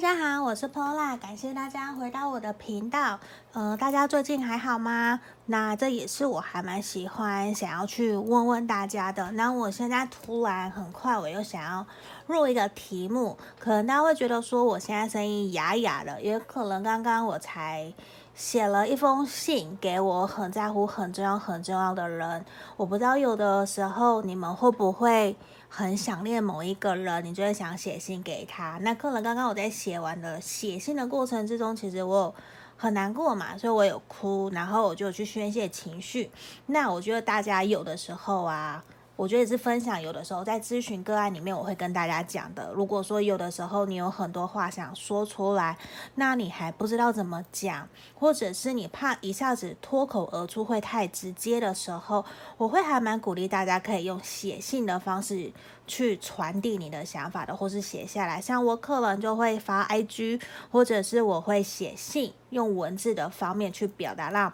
大家好，我是 Pola，感谢大家回到我的频道。呃，大家最近还好吗？那这也是我还蛮喜欢想要去问问大家的。那我现在突然很快我又想要录一个题目，可能大家会觉得说我现在声音哑哑的，也可能刚刚我才写了一封信给我很在乎、很重要、很重要的人。我不知道有的时候你们会不会？很想念某一个人，你就会想写信给他。那可能刚刚我在写完的写信的过程之中，其实我很难过嘛，所以我有哭，然后我就去宣泄情绪。那我觉得大家有的时候啊。我觉得也是分享，有的时候在咨询个案里面，我会跟大家讲的。如果说有的时候你有很多话想说出来，那你还不知道怎么讲，或者是你怕一下子脱口而出会太直接的时候，我会还蛮鼓励大家可以用写信的方式去传递你的想法的，或是写下来。像我可能就会发 IG，或者是我会写信，用文字的方面去表达，让。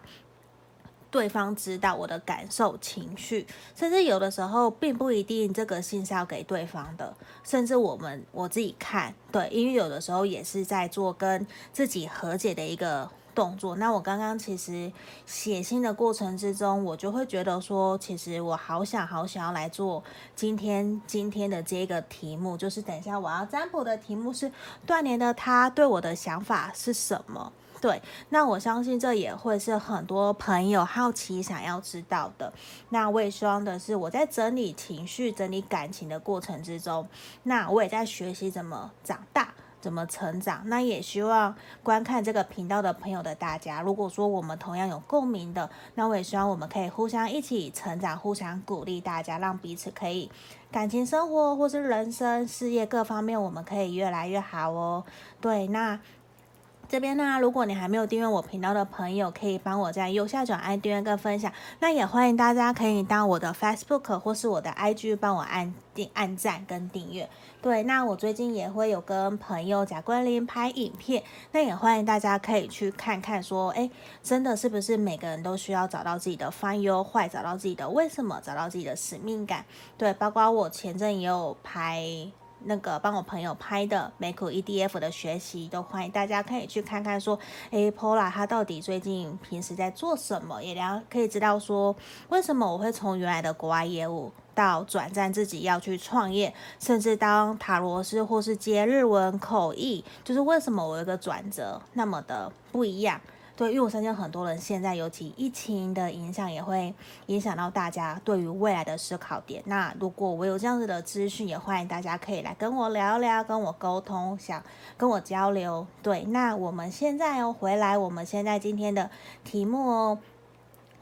对方知道我的感受、情绪，甚至有的时候并不一定这个信是要给对方的，甚至我们我自己看，对，因为有的时候也是在做跟自己和解的一个动作。那我刚刚其实写信的过程之中，我就会觉得说，其实我好想好想要来做今天今天的这个题目，就是等一下我要占卜的题目是断联的他对我的想法是什么。对，那我相信这也会是很多朋友好奇想要知道的。那我也希望的是，我在整理情绪、整理感情的过程之中，那我也在学习怎么长大、怎么成长。那也希望观看这个频道的朋友的大家，如果说我们同样有共鸣的，那我也希望我们可以互相一起成长，互相鼓励大家，让彼此可以感情生活或是人生、事业各方面，我们可以越来越好哦。对，那。这边呢，如果你还没有订阅我频道的朋友，可以帮我在右下角按订阅跟分享。那也欢迎大家可以到我的 Facebook 或是我的 IG 帮我按订、按赞跟订阅。对，那我最近也会有跟朋友贾桂琳拍影片，那也欢迎大家可以去看看，说，哎，真的是不是每个人都需要找到自己的方优坏，找到自己的为什么，找到自己的使命感？对，包括我前阵也有拍。那个帮我朋友拍的美股 edf 的学习，都欢迎大家可以去看看。说，诶，Pola 他到底最近平时在做什么？也然后可以知道说，为什么我会从原来的国外业务到转战自己要去创业，甚至当塔罗师或是接日文口译，就是为什么我有个转折那么的不一样。对，因为我相信很多人现在，尤其疫情的影响，也会影响到大家对于未来的思考点。那如果我有这样子的资讯，也欢迎大家可以来跟我聊聊，跟我沟通，想跟我交流。对，那我们现在哦，回来，我们现在今天的题目哦。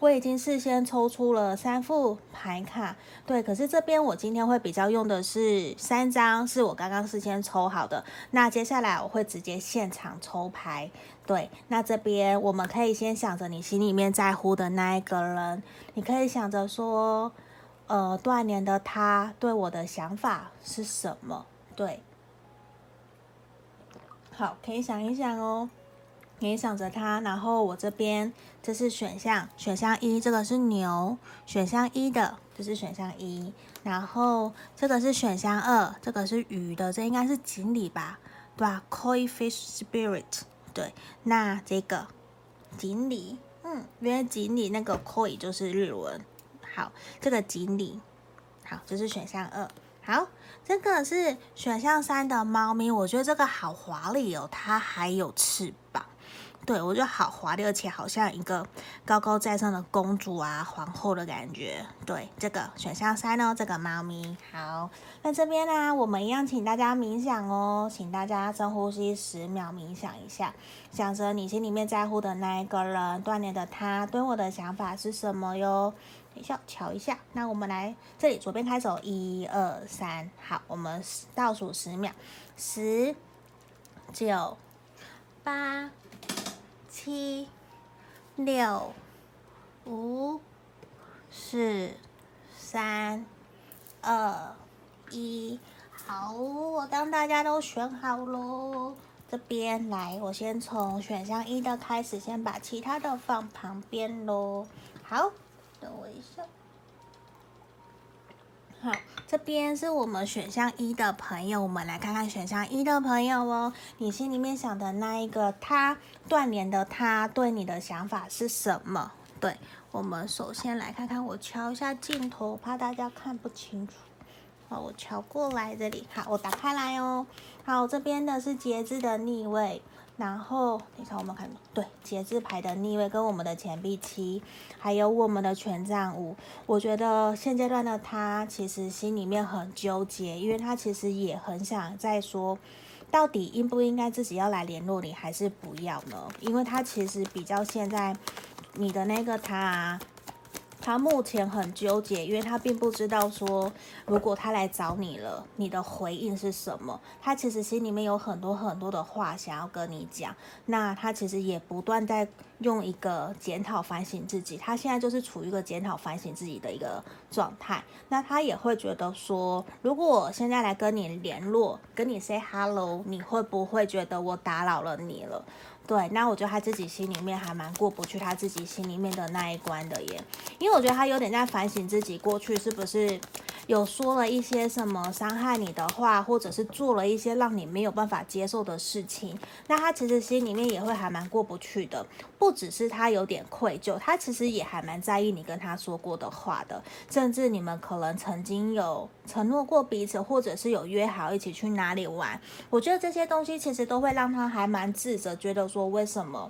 我已经事先抽出了三副牌卡，对，可是这边我今天会比较用的是三张，是我刚刚事先抽好的。那接下来我会直接现场抽牌，对。那这边我们可以先想着你心里面在乎的那一个人，你可以想着说，呃，断联的他对我的想法是什么？对，好，可以想一想哦。联想着它，然后我这边这是选项，选项一，这个是牛，选项一的，这是选项一，然后这个是选项二，这个是鱼的，这应该是锦鲤吧，对吧？Koi fish spirit，对，那这个锦鲤，嗯，因为锦鲤那个 Koi 就是日文，好，这个锦鲤，好，这是选项二，好，这个是选项三的猫咪，我觉得这个好华丽哦，它还有翅膀。对，我觉得好华丽，而且好像一个高高在上的公主啊、皇后的感觉。对，这个选项三呢，这个猫咪。好，那这边呢，我们一样请大家冥想哦，请大家深呼吸十秒，冥想一下，想着你心里面在乎的那一个人，断联的他对我的想法是什么哟？等一下，瞧一下。那我们来这里，左边开始，一二三，好，我们倒数十秒，十、九、八。七、六、五、四、三、二、一，好，我当大家都选好喽。这边来，我先从选项一的开始，先把其他的放旁边喽。好，等我一下。好，这边是我们选项一的朋友，我们来看看选项一的朋友哦，你心里面想的那一个他断联的他对你的想法是什么？对，我们首先来看看，我敲一下镜头，怕大家看不清楚。好，我敲过来这里，好，我打开来哦。好，这边的是节制的逆位。然后，你看，我们看，对，节制牌的逆位跟我们的钱币七，还有我们的权杖五。我觉得现阶段的他其实心里面很纠结，因为他其实也很想再说，到底应不应该自己要来联络你，还是不要呢？因为他其实比较现在你的那个他啊。他目前很纠结，因为他并不知道说，如果他来找你了，你的回应是什么。他其实心里面有很多很多的话想要跟你讲。那他其实也不断在用一个检讨反省自己。他现在就是处于一个检讨反省自己的一个状态。那他也会觉得说，如果我现在来跟你联络，跟你 say hello，你会不会觉得我打扰了你了？对，那我觉得他自己心里面还蛮过不去，他自己心里面的那一关的耶，因为我觉得他有点在反省自己过去是不是有说了一些什么伤害你的话，或者是做了一些让你没有办法接受的事情，那他其实心里面也会还蛮过不去的，不只是他有点愧疚，他其实也还蛮在意你跟他说过的话的，甚至你们可能曾经有承诺过彼此，或者是有约好一起去哪里玩，我觉得这些东西其实都会让他还蛮自责，觉得。说为什么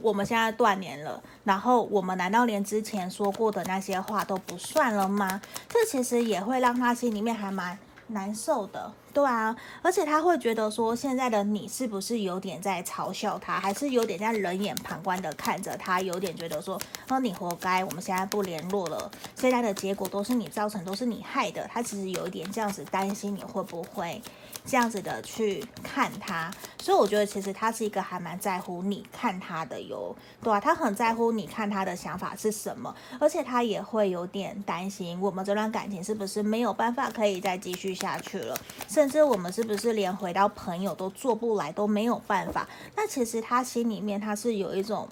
我们现在断联了？然后我们难道连之前说过的那些话都不算了吗？这其实也会让他心里面还蛮难受的，对啊。而且他会觉得说，现在的你是不是有点在嘲笑他，还是有点在冷眼旁观的看着他？有点觉得说，哦，你活该，我们现在不联络了，现在的结果都是你造成，都是你害的。他其实有一点这样子担心你会不会。这样子的去看他，所以我觉得其实他是一个还蛮在乎你看他的哟，对啊，他很在乎你看他的想法是什么，而且他也会有点担心我们这段感情是不是没有办法可以再继续下去了，甚至我们是不是连回到朋友都做不来都没有办法。那其实他心里面他是有一种，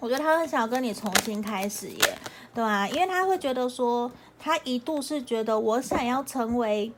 我觉得他很想要跟你重新开始耶，对啊，因为他会觉得说，他一度是觉得我想要成为。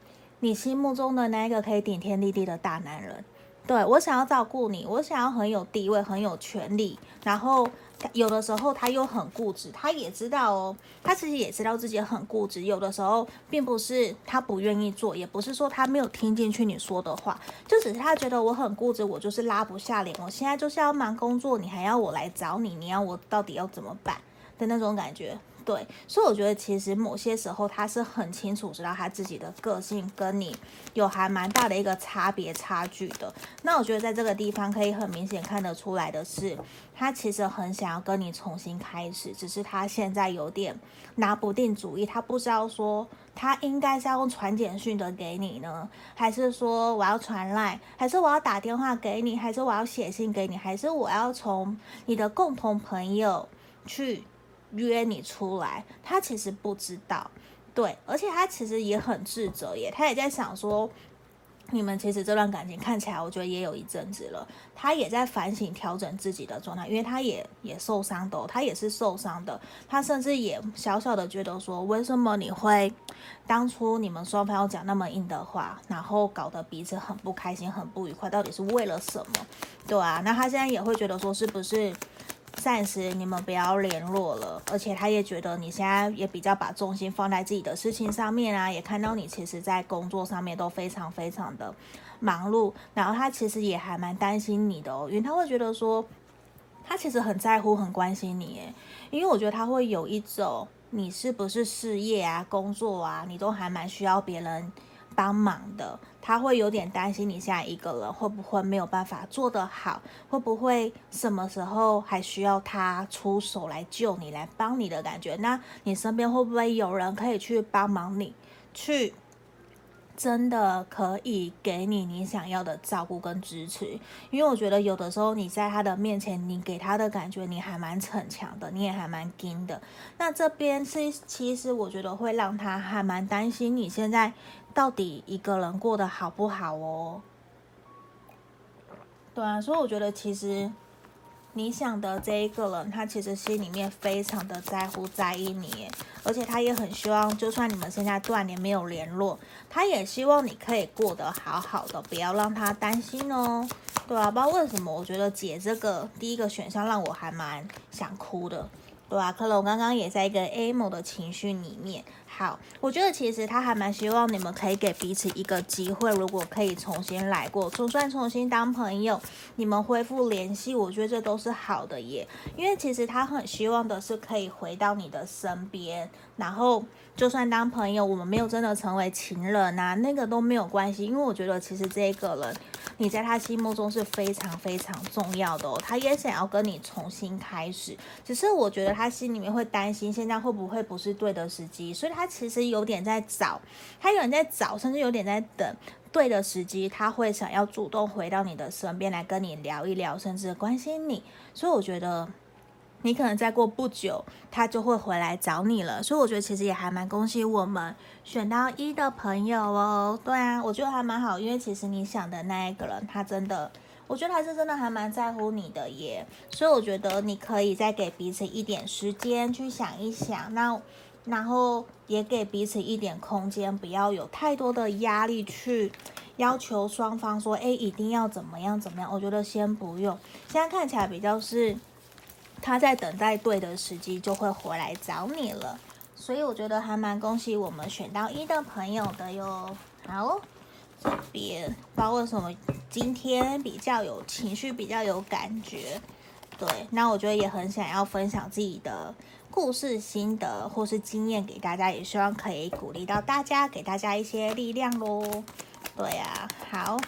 你心目中的那一个可以顶天立地的大男人，对，我想要照顾你，我想要很有地位、很有权利，然后有的时候他又很固执，他也知道哦，他其实也知道自己很固执，有的时候并不是他不愿意做，也不是说他没有听进去你说的话，就只是他觉得我很固执，我就是拉不下脸，我现在就是要忙工作，你还要我来找你，你要我到底要怎么办的那种感觉。对，所以我觉得其实某些时候他是很清楚知道他自己的个性跟你有还蛮大的一个差别差距的。那我觉得在这个地方可以很明显看得出来的是，他其实很想要跟你重新开始，只是他现在有点拿不定主意，他不知道说他应该是要用传简讯的给你呢，还是说我要传赖，还是我要打电话给你，还是我要写信给你，还是我要从你的共同朋友去。约你出来，他其实不知道，对，而且他其实也很自责耶，他也在想说，你们其实这段感情看起来，我觉得也有一阵子了，他也在反省调整自己的状态，因为他也也受伤的，他也是受伤的，他甚至也小小的觉得说，为什么你会当初你们双方要讲那么硬的话，然后搞得彼此很不开心、很不愉快，到底是为了什么？对啊，那他现在也会觉得说，是不是？暂时你们不要联络了，而且他也觉得你现在也比较把重心放在自己的事情上面啊，也看到你其实在工作上面都非常非常的忙碌，然后他其实也还蛮担心你的哦，因为他会觉得说他其实很在乎、很关心你，因为我觉得他会有一种你是不是事业啊、工作啊，你都还蛮需要别人帮忙的。他会有点担心你现在一个人会不会没有办法做得好，会不会什么时候还需要他出手来救你、来帮你的感觉？那你身边会不会有人可以去帮忙你，去真的可以给你你想要的照顾跟支持？因为我觉得有的时候你在他的面前，你给他的感觉你还蛮逞强的，你也还蛮硬的。那这边是其实我觉得会让他还蛮担心你现在。到底一个人过得好不好哦？对啊，所以我觉得其实你想的这一个人，他其实心里面非常的在乎、在意你，而且他也很希望，就算你们现在断联没有联络，他也希望你可以过得好好的，不要让他担心哦。对啊，不知道为什么，我觉得姐这个第一个选项让我还蛮想哭的。对啊，克隆刚刚也在一个 emo 的情绪里面。好，我觉得其实他还蛮希望你们可以给彼此一个机会，如果可以重新来过，就算重新当朋友，你们恢复联系，我觉得这都是好的耶。因为其实他很希望的是可以回到你的身边，然后就算当朋友，我们没有真的成为情人啊，那个都没有关系。因为我觉得其实这个人，你在他心目中是非常非常重要的哦，他也想要跟你重新开始，只是我觉得他心里面会担心，现在会不会不是对的时机，所以他。其实有点在找，他有点在找，甚至有点在等对的时机，他会想要主动回到你的身边来跟你聊一聊，甚至关心你。所以我觉得你可能再过不久，他就会回来找你了。所以我觉得其实也还蛮恭喜我们选到一的朋友哦。对啊，我觉得还蛮好，因为其实你想的那一个人，他真的，我觉得他是真的还蛮在乎你的耶。所以我觉得你可以再给彼此一点时间去想一想。那。然后也给彼此一点空间，不要有太多的压力去要求双方说，哎，一定要怎么样怎么样。我觉得先不用，现在看起来比较是他在等待对的时机就会回来找你了，所以我觉得还蛮恭喜我们选到一的朋友的哟。好，这边不知道为什么今天比较有情绪，比较有感觉。对，那我觉得也很想要分享自己的。故事心得或是经验给大家，也希望可以鼓励到大家，给大家一些力量喽。对呀、啊，好，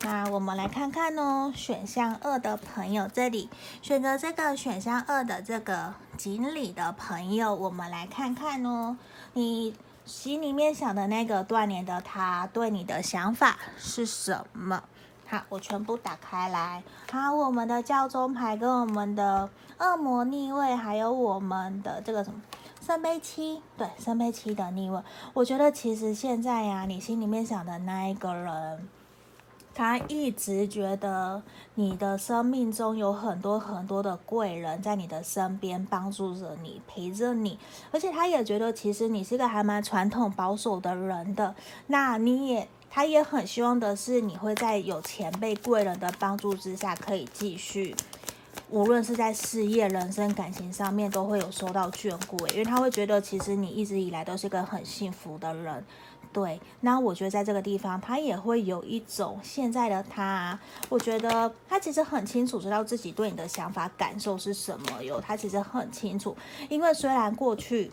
那我们来看看哦，选项二的朋友，这里选择这个选项二的这个锦鲤的朋友，我们来看看哦，你心里面想的那个断联的他对你的想法是什么？好，我全部打开来。好，我们的教宗牌跟我们的恶魔逆位，还有我们的这个什么圣杯七，对，圣杯七的逆位。我觉得其实现在呀、你心里面想的那一个人，他一直觉得你的生命中有很多很多的贵人在你的身边帮助着你，陪着你，而且他也觉得其实你是个还蛮传统保守的人的，那你也。他也很希望的是，你会在有前辈贵人的帮助之下，可以继续，无论是在事业、人生、感情上面，都会有受到眷顾。因为他会觉得，其实你一直以来都是个很幸福的人。对，那我觉得在这个地方，他也会有一种现在的他，我觉得他其实很清楚知道自己对你的想法、感受是什么哟。他其实很清楚，因为虽然过去。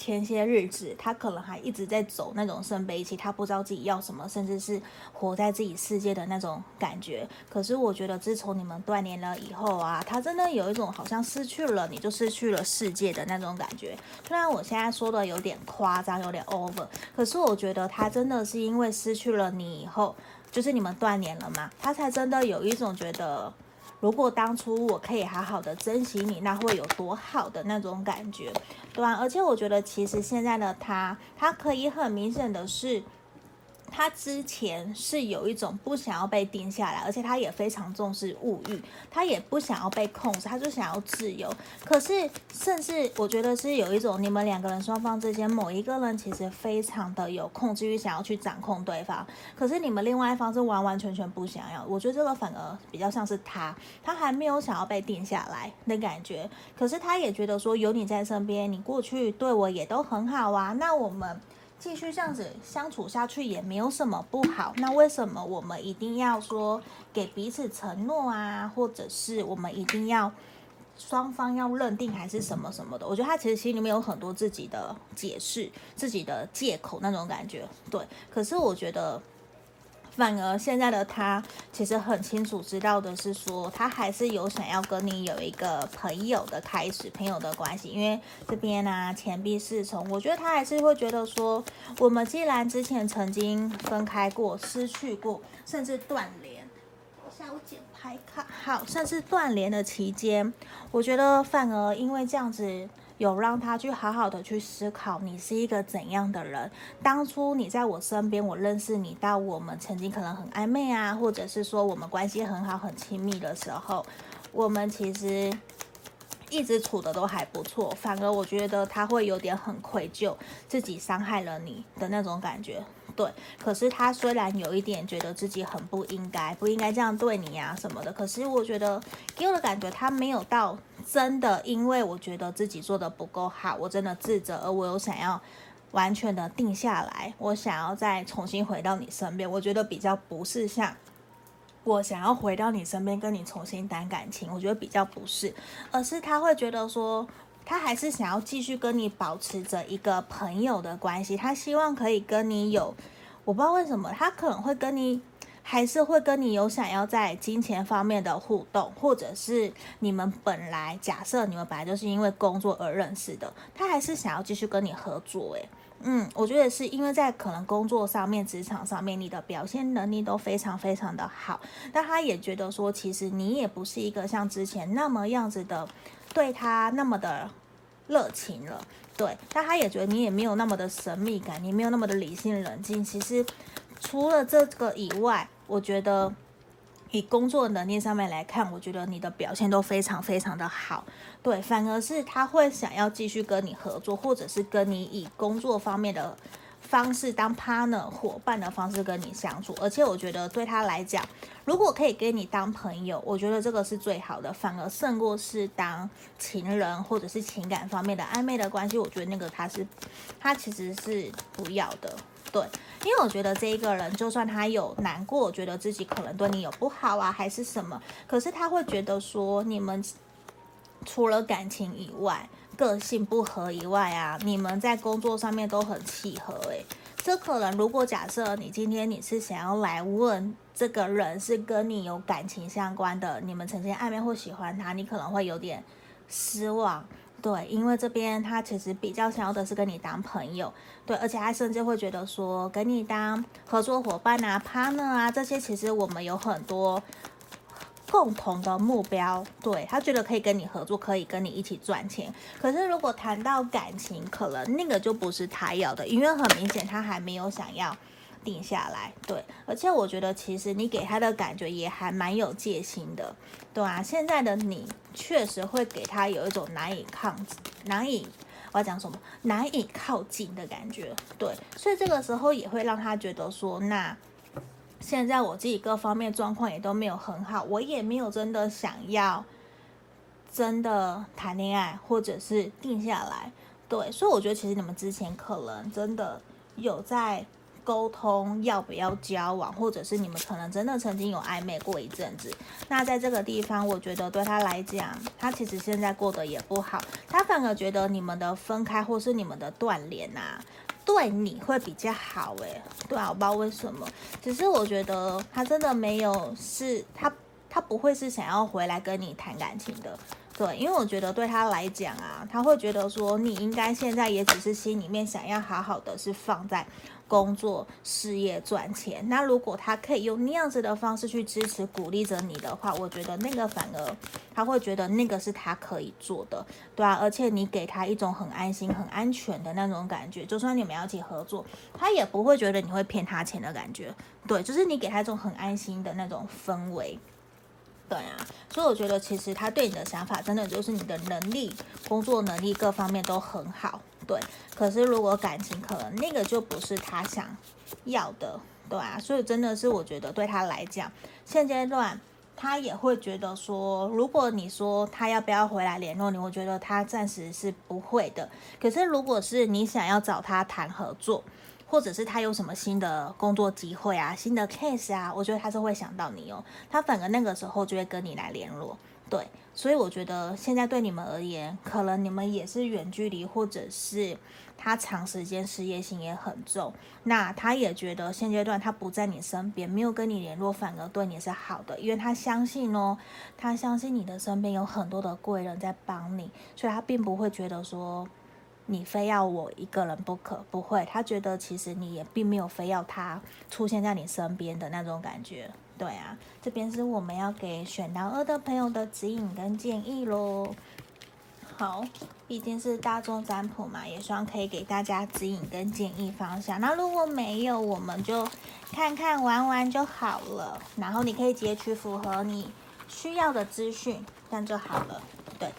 前些日子，他可能还一直在走那种圣杯期，他不知道自己要什么，甚至是活在自己世界的那种感觉。可是我觉得，自从你们断联了以后啊，他真的有一种好像失去了你就失去了世界的那种感觉。虽然我现在说的有点夸张，有点 over，可是我觉得他真的是因为失去了你以后，就是你们断联了嘛，他才真的有一种觉得。如果当初我可以好好的珍惜你，那会有多好的那种感觉，对吧？而且我觉得，其实现在的他，他可以很明显的是。他之前是有一种不想要被定下来，而且他也非常重视物欲，他也不想要被控制，他就想要自由。可是，甚至我觉得是有一种你们两个人双方之间某一个人其实非常的有控制欲，想要去掌控对方。可是你们另外一方是完完全全不想要。我觉得这个反而比较像是他，他还没有想要被定下来的感觉。可是他也觉得说有你在身边，你过去对我也都很好啊。那我们。继续这样子相处下去也没有什么不好，那为什么我们一定要说给彼此承诺啊，或者是我们一定要双方要认定还是什么什么的？我觉得他其实心里面有很多自己的解释、自己的借口那种感觉。对，可是我觉得。反而现在的他其实很清楚知道的是说，他还是有想要跟你有一个朋友的开始，朋友的关系。因为这边呢、啊，钱币侍从，我觉得他还是会觉得说，我们既然之前曾经分开过、失去过，甚至断联，下午捡牌卡，好，甚至断联的期间，我觉得反而因为这样子。有让他去好好的去思考，你是一个怎样的人。当初你在我身边，我认识你到我们曾经可能很暧昧啊，或者是说我们关系很好很亲密的时候，我们其实一直处的都还不错，反而我觉得他会有点很愧疚，自己伤害了你的那种感觉。对，可是他虽然有一点觉得自己很不应该，不应该这样对你呀、啊、什么的，可是我觉得给我的感觉他没有到真的，因为我觉得自己做的不够好，我真的自责，而我有想要完全的定下来，我想要再重新回到你身边，我觉得比较不是像我想要回到你身边跟你重新谈感情，我觉得比较不是，而是他会觉得说。他还是想要继续跟你保持着一个朋友的关系，他希望可以跟你有，我不知道为什么，他可能会跟你，还是会跟你有想要在金钱方面的互动，或者是你们本来假设你们本来就是因为工作而认识的，他还是想要继续跟你合作。诶，嗯，我觉得是因为在可能工作上面、职场上面，你的表现能力都非常非常的好，但他也觉得说，其实你也不是一个像之前那么样子的，对他那么的。热情了，对，但他也觉得你也没有那么的神秘感，你没有那么的理性冷静。其实除了这个以外，我觉得以工作能力上面来看，我觉得你的表现都非常非常的好。对，反而是他会想要继续跟你合作，或者是跟你以工作方面的。方式当 partner 伙伴的方式跟你相处，而且我觉得对他来讲，如果可以跟你当朋友，我觉得这个是最好的，反而胜过是当情人或者是情感方面的暧昧的关系。我觉得那个他是，他其实是不要的，对，因为我觉得这一个人，就算他有难过，觉得自己可能对你有不好啊，还是什么，可是他会觉得说，你们除了感情以外。个性不合以外啊，你们在工作上面都很契合诶、这可能如果假设你今天你是想要来问这个人是跟你有感情相关的，你们曾经暧昧或喜欢他，你可能会有点失望，对，因为这边他其实比较想要的是跟你当朋友，对，而且他甚至会觉得说跟你当合作伙伴啊、partner 啊这些，其实我们有很多。共同的目标，对，他觉得可以跟你合作，可以跟你一起赚钱。可是如果谈到感情，可能那个就不是他要的，因为很明显他还没有想要定下来。对，而且我觉得其实你给他的感觉也还蛮有戒心的，对啊，现在的你确实会给他有一种难以抗、难以我要讲什么难以靠近的感觉。对，所以这个时候也会让他觉得说那。现在我自己各方面状况也都没有很好，我也没有真的想要真的谈恋爱或者是定下来，对，所以我觉得其实你们之前可能真的有在沟通要不要交往，或者是你们可能真的曾经有暧昧过一阵子。那在这个地方，我觉得对他来讲，他其实现在过得也不好，他反而觉得你们的分开或是你们的断联啊。对你会比较好诶，对啊，我不知道为什么，只是我觉得他真的没有是，他他不会是想要回来跟你谈感情的，对，因为我觉得对他来讲啊，他会觉得说你应该现在也只是心里面想要好好的是放在。工作、事业、赚钱，那如果他可以用那样子的方式去支持、鼓励着你的话，我觉得那个反而他会觉得那个是他可以做的，对啊，而且你给他一种很安心、很安全的那种感觉，就算你们要一起合作，他也不会觉得你会骗他钱的感觉，对，就是你给他一种很安心的那种氛围。对啊，所以我觉得其实他对你的想法真的就是你的能力、工作能力各方面都很好，对。可是如果感情可能那个就不是他想要的，对啊。所以真的是我觉得对他来讲，现阶段他也会觉得说，如果你说他要不要回来联络你，我觉得他暂时是不会的。可是如果是你想要找他谈合作，或者是他有什么新的工作机会啊，新的 case 啊，我觉得他是会想到你哦，他反而那个时候就会跟你来联络，对，所以我觉得现在对你们而言，可能你们也是远距离，或者是他长时间事业心也很重，那他也觉得现阶段他不在你身边，没有跟你联络，反而对你是好的，因为他相信哦，他相信你的身边有很多的贵人在帮你，所以他并不会觉得说。你非要我一个人不可，不会。他觉得其实你也并没有非要他出现在你身边的那种感觉。对啊，这边是我们要给选到二的朋友的指引跟建议喽。好，毕竟是大众占卜嘛，也希望可以给大家指引跟建议方向。那如果没有，我们就看看玩玩就好了。然后你可以截取符合你需要的资讯，这样就好了。对，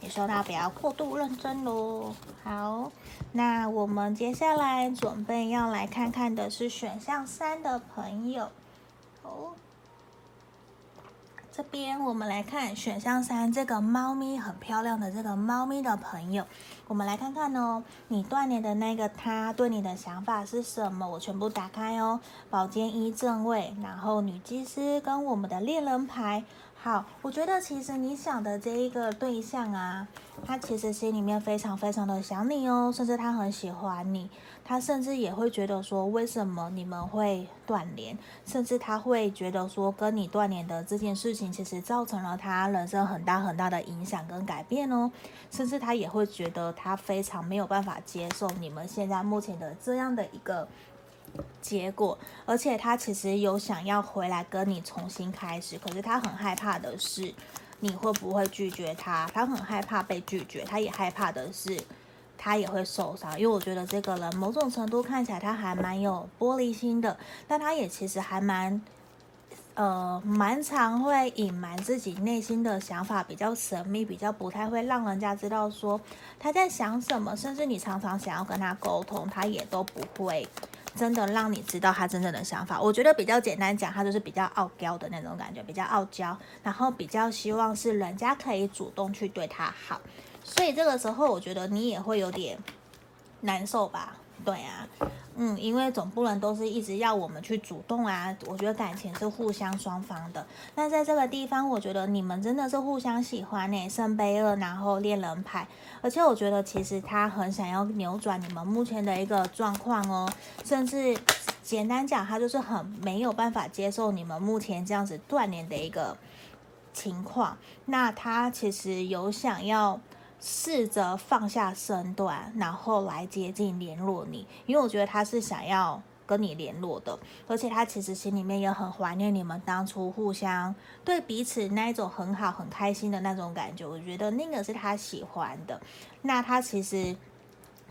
你说他不要过度认真喽。好，那我们接下来准备要来看看的是选项三的朋友。哦。这边我们来看选项三，这个猫咪很漂亮的这个猫咪的朋友，我们来看看哦，你锻炼的那个他对你的想法是什么？我全部打开哦，宝剑一正位，然后女祭司跟我们的恋人牌。好，我觉得其实你想的这一个对象啊，他其实心里面非常非常的想你哦，甚至他很喜欢你，他甚至也会觉得说，为什么你们会断联，甚至他会觉得说，跟你断联的这件事情，其实造成了他人生很大很大的影响跟改变哦，甚至他也会觉得他非常没有办法接受你们现在目前的这样的一个。结果，而且他其实有想要回来跟你重新开始，可是他很害怕的是你会不会拒绝他，他很害怕被拒绝，他也害怕的是他也会受伤，因为我觉得这个人某种程度看起来他还蛮有玻璃心的，但他也其实还蛮呃蛮常会隐瞒自己内心的想法，比较神秘，比较不太会让人家知道说他在想什么，甚至你常常想要跟他沟通，他也都不会。真的让你知道他真正的想法，我觉得比较简单讲，他就是比较傲娇的那种感觉，比较傲娇，然后比较希望是人家可以主动去对他好，所以这个时候我觉得你也会有点难受吧？对啊。嗯，因为总不能都是一直要我们去主动啊。我觉得感情是互相双方的。那在这个地方，我觉得你们真的是互相喜欢呢。圣杯二，然后恋人牌，而且我觉得其实他很想要扭转你们目前的一个状况哦。甚至简单讲，他就是很没有办法接受你们目前这样子断联的一个情况。那他其实有想要。试着放下身段，然后来接近联络你，因为我觉得他是想要跟你联络的，而且他其实心里面也很怀念你们当初互相对彼此那一种很好、很开心的那种感觉。我觉得那个是他喜欢的。那他其实，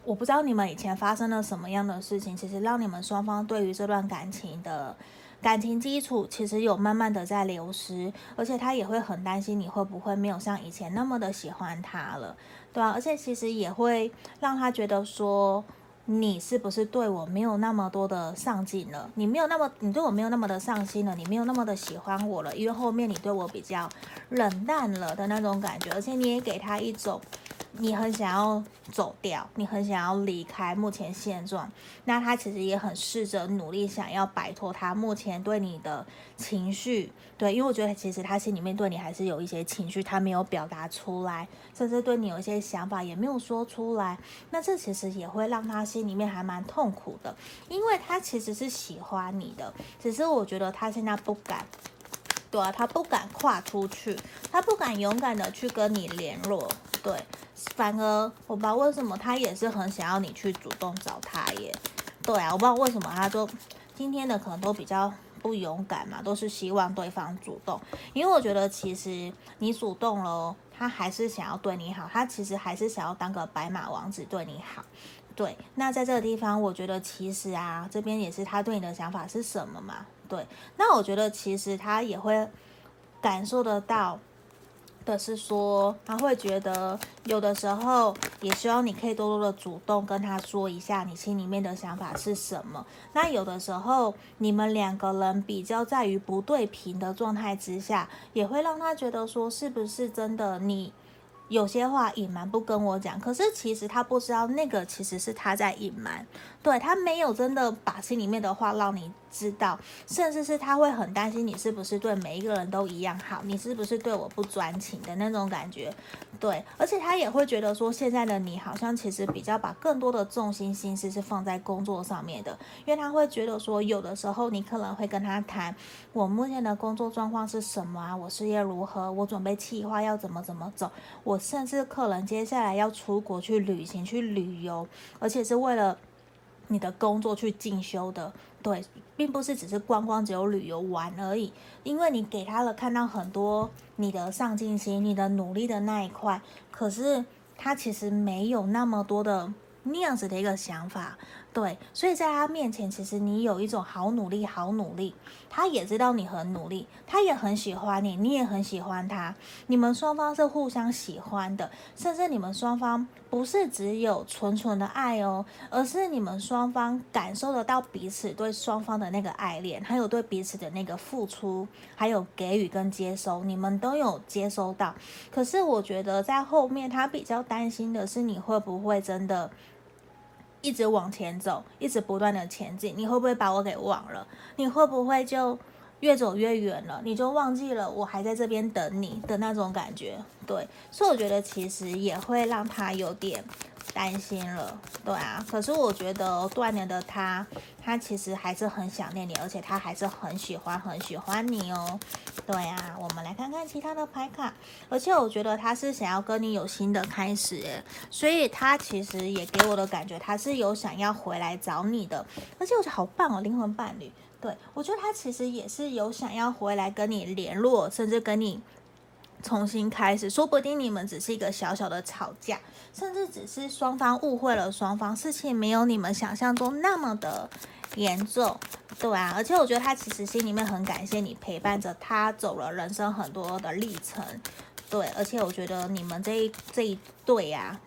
我不知道你们以前发生了什么样的事情，其实让你们双方对于这段感情的。感情基础其实有慢慢的在流失，而且他也会很担心你会不会没有像以前那么的喜欢他了，对啊，而且其实也会让他觉得说，你是不是对我没有那么多的上进了？你没有那么，你对我没有那么的上心了？你没有那么的喜欢我了？因为后面你对我比较冷淡了的那种感觉，而且你也给他一种。你很想要走掉，你很想要离开目前现状，那他其实也很试着努力想要摆脱他目前对你的情绪，对，因为我觉得其实他心里面对你还是有一些情绪，他没有表达出来，甚至对你有一些想法也没有说出来，那这其实也会让他心里面还蛮痛苦的，因为他其实是喜欢你的，只是我觉得他现在不敢。对啊，他不敢跨出去，他不敢勇敢的去跟你联络，对，反而我不知道为什么他也是很想要你去主动找他耶，对啊，我不知道为什么他就今天的可能都比较不勇敢嘛，都是希望对方主动，因为我觉得其实你主动了，他还是想要对你好，他其实还是想要当个白马王子对你好，对，那在这个地方，我觉得其实啊，这边也是他对你的想法是什么嘛？对，那我觉得其实他也会感受得到的是说，他会觉得有的时候也希望你可以多多的主动跟他说一下你心里面的想法是什么。那有的时候你们两个人比较在于不对频的状态之下，也会让他觉得说，是不是真的你有些话隐瞒不跟我讲？可是其实他不知道那个其实是他在隐瞒，对，他没有真的把心里面的话让你。知道，甚至是他会很担心你是不是对每一个人都一样好，你是不是对我不专情的那种感觉，对，而且他也会觉得说，现在的你好像其实比较把更多的重心心思是放在工作上面的，因为他会觉得说，有的时候你可能会跟他谈，我目前的工作状况是什么啊，我事业如何，我准备计划要怎么怎么走，我甚至客人接下来要出国去旅行去旅游，而且是为了你的工作去进修的。对，并不是只是光光只有旅游玩而已，因为你给他了看到很多你的上进心、你的努力的那一块，可是他其实没有那么多的那样子的一个想法。对，所以在他面前，其实你有一种好努力，好努力。他也知道你很努力，他也很喜欢你，你也很喜欢他。你们双方是互相喜欢的，甚至你们双方不是只有纯纯的爱哦，而是你们双方感受得到彼此对双方的那个爱恋，还有对彼此的那个付出，还有给予跟接收，你们都有接收到。可是我觉得在后面，他比较担心的是你会不会真的。一直往前走，一直不断的前进，你会不会把我给忘了？你会不会就越走越远了？你就忘记了我还在这边等你的那种感觉？对，所以我觉得其实也会让他有点担心了。对啊，可是我觉得断联的他，他其实还是很想念你，而且他还是很喜欢很喜欢你哦。对啊，我们来看看其他的牌卡，而且我觉得他是想要跟你有新的开始，所以他其实也给我的感觉，他是有想要回来找你的，而且我觉得好棒哦，灵魂伴侣，对，我觉得他其实也是有想要回来跟你联络，甚至跟你重新开始，说不定你们只是一个小小的吵架，甚至只是双方误会了双方，事情没有你们想象中那么的严重。对啊，而且我觉得他其实心里面很感谢你陪伴着他走了人生很多的历程，对，而且我觉得你们这一这一对啊，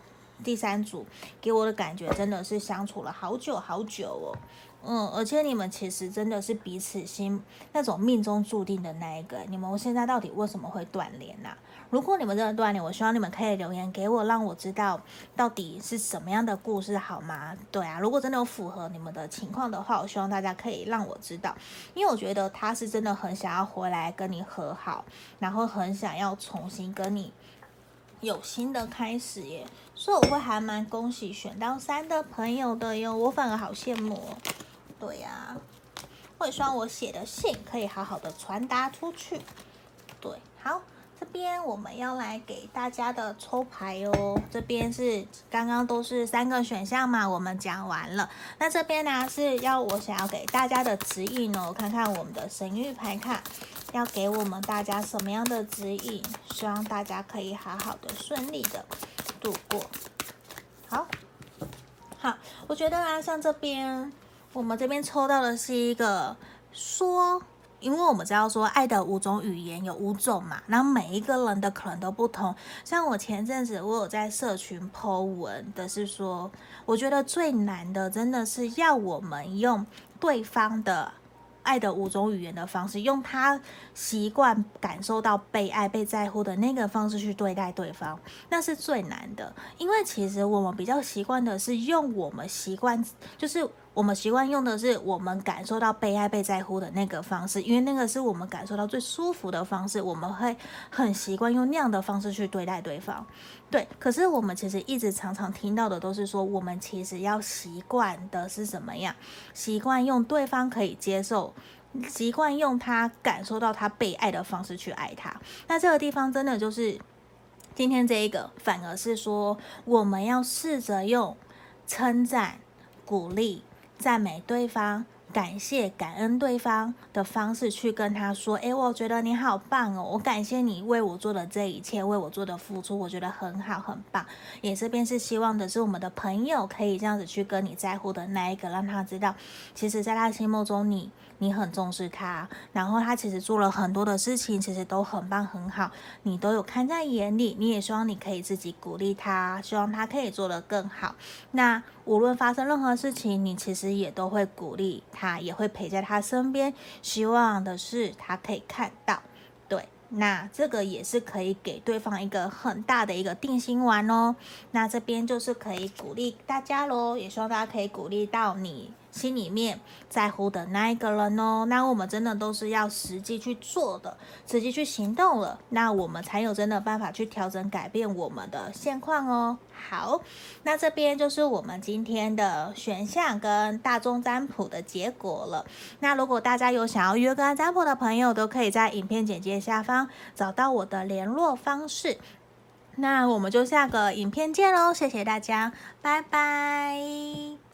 第三组给我的感觉真的是相处了好久好久哦。嗯，而且你们其实真的是彼此心那种命中注定的那一个。你们现在到底为什么会断联呢？如果你们真的断联，我希望你们可以留言给我，让我知道到底是什么样的故事，好吗？对啊，如果真的有符合你们的情况的话，我希望大家可以让我知道，因为我觉得他是真的很想要回来跟你和好，然后很想要重新跟你有新的开始耶。所以我会还蛮恭喜选到三的朋友的哟，我反而好羡慕。对呀，我也希望我写的信可以好好的传达出去。对，好，这边我们要来给大家的抽牌哦。这边是刚刚都是三个选项嘛，我们讲完了。那这边呢是要我想要给大家的指引哦，看看我们的神諭牌卡要给我们大家什么样的指引，希望大家可以好好的顺利的度过。好，好，我觉得啊，像这边。我们这边抽到的是一个说，因为我们知道说爱的五种语言有五种嘛，然后每一个人的可能都不同。像我前阵子我有在社群 po 文的是说，我觉得最难的真的是要我们用对方的。爱的五种语言的方式，用他习惯感受到被爱、被在乎的那个方式去对待对方，那是最难的。因为其实我们比较习惯的是用我们习惯，就是我们习惯用的是我们感受到被爱、被在乎的那个方式，因为那个是我们感受到最舒服的方式，我们会很习惯用那样的方式去对待对方。对，可是我们其实一直常常听到的都是说，我们其实要习惯的是怎么样？习惯用对方可以接受，习惯用他感受到他被爱的方式去爱他。那这个地方真的就是今天这一个，反而是说我们要试着用称赞、鼓励、赞美对方。感谢、感恩对方的方式去跟他说：“诶，我觉得你好棒哦，我感谢你为我做的这一切，为我做的付出，我觉得很好，很棒。也这边是希望的是我们的朋友可以这样子去跟你在乎的那一个，让他知道，其实在他心目中你。”你很重视他，然后他其实做了很多的事情，其实都很棒很好，你都有看在眼里。你也希望你可以自己鼓励他，希望他可以做得更好。那无论发生任何事情，你其实也都会鼓励他，也会陪在他身边。希望的是他可以看到，对，那这个也是可以给对方一个很大的一个定心丸哦。那这边就是可以鼓励大家喽，也希望大家可以鼓励到你。心里面在乎的那一个人哦，那我们真的都是要实际去做的，实际去行动了，那我们才有真的办法去调整改变我们的现况哦。好，那这边就是我们今天的选项跟大众占卜的结果了。那如果大家有想要约个占卜的朋友，都可以在影片简介下方找到我的联络方式。那我们就下个影片见喽，谢谢大家，拜拜。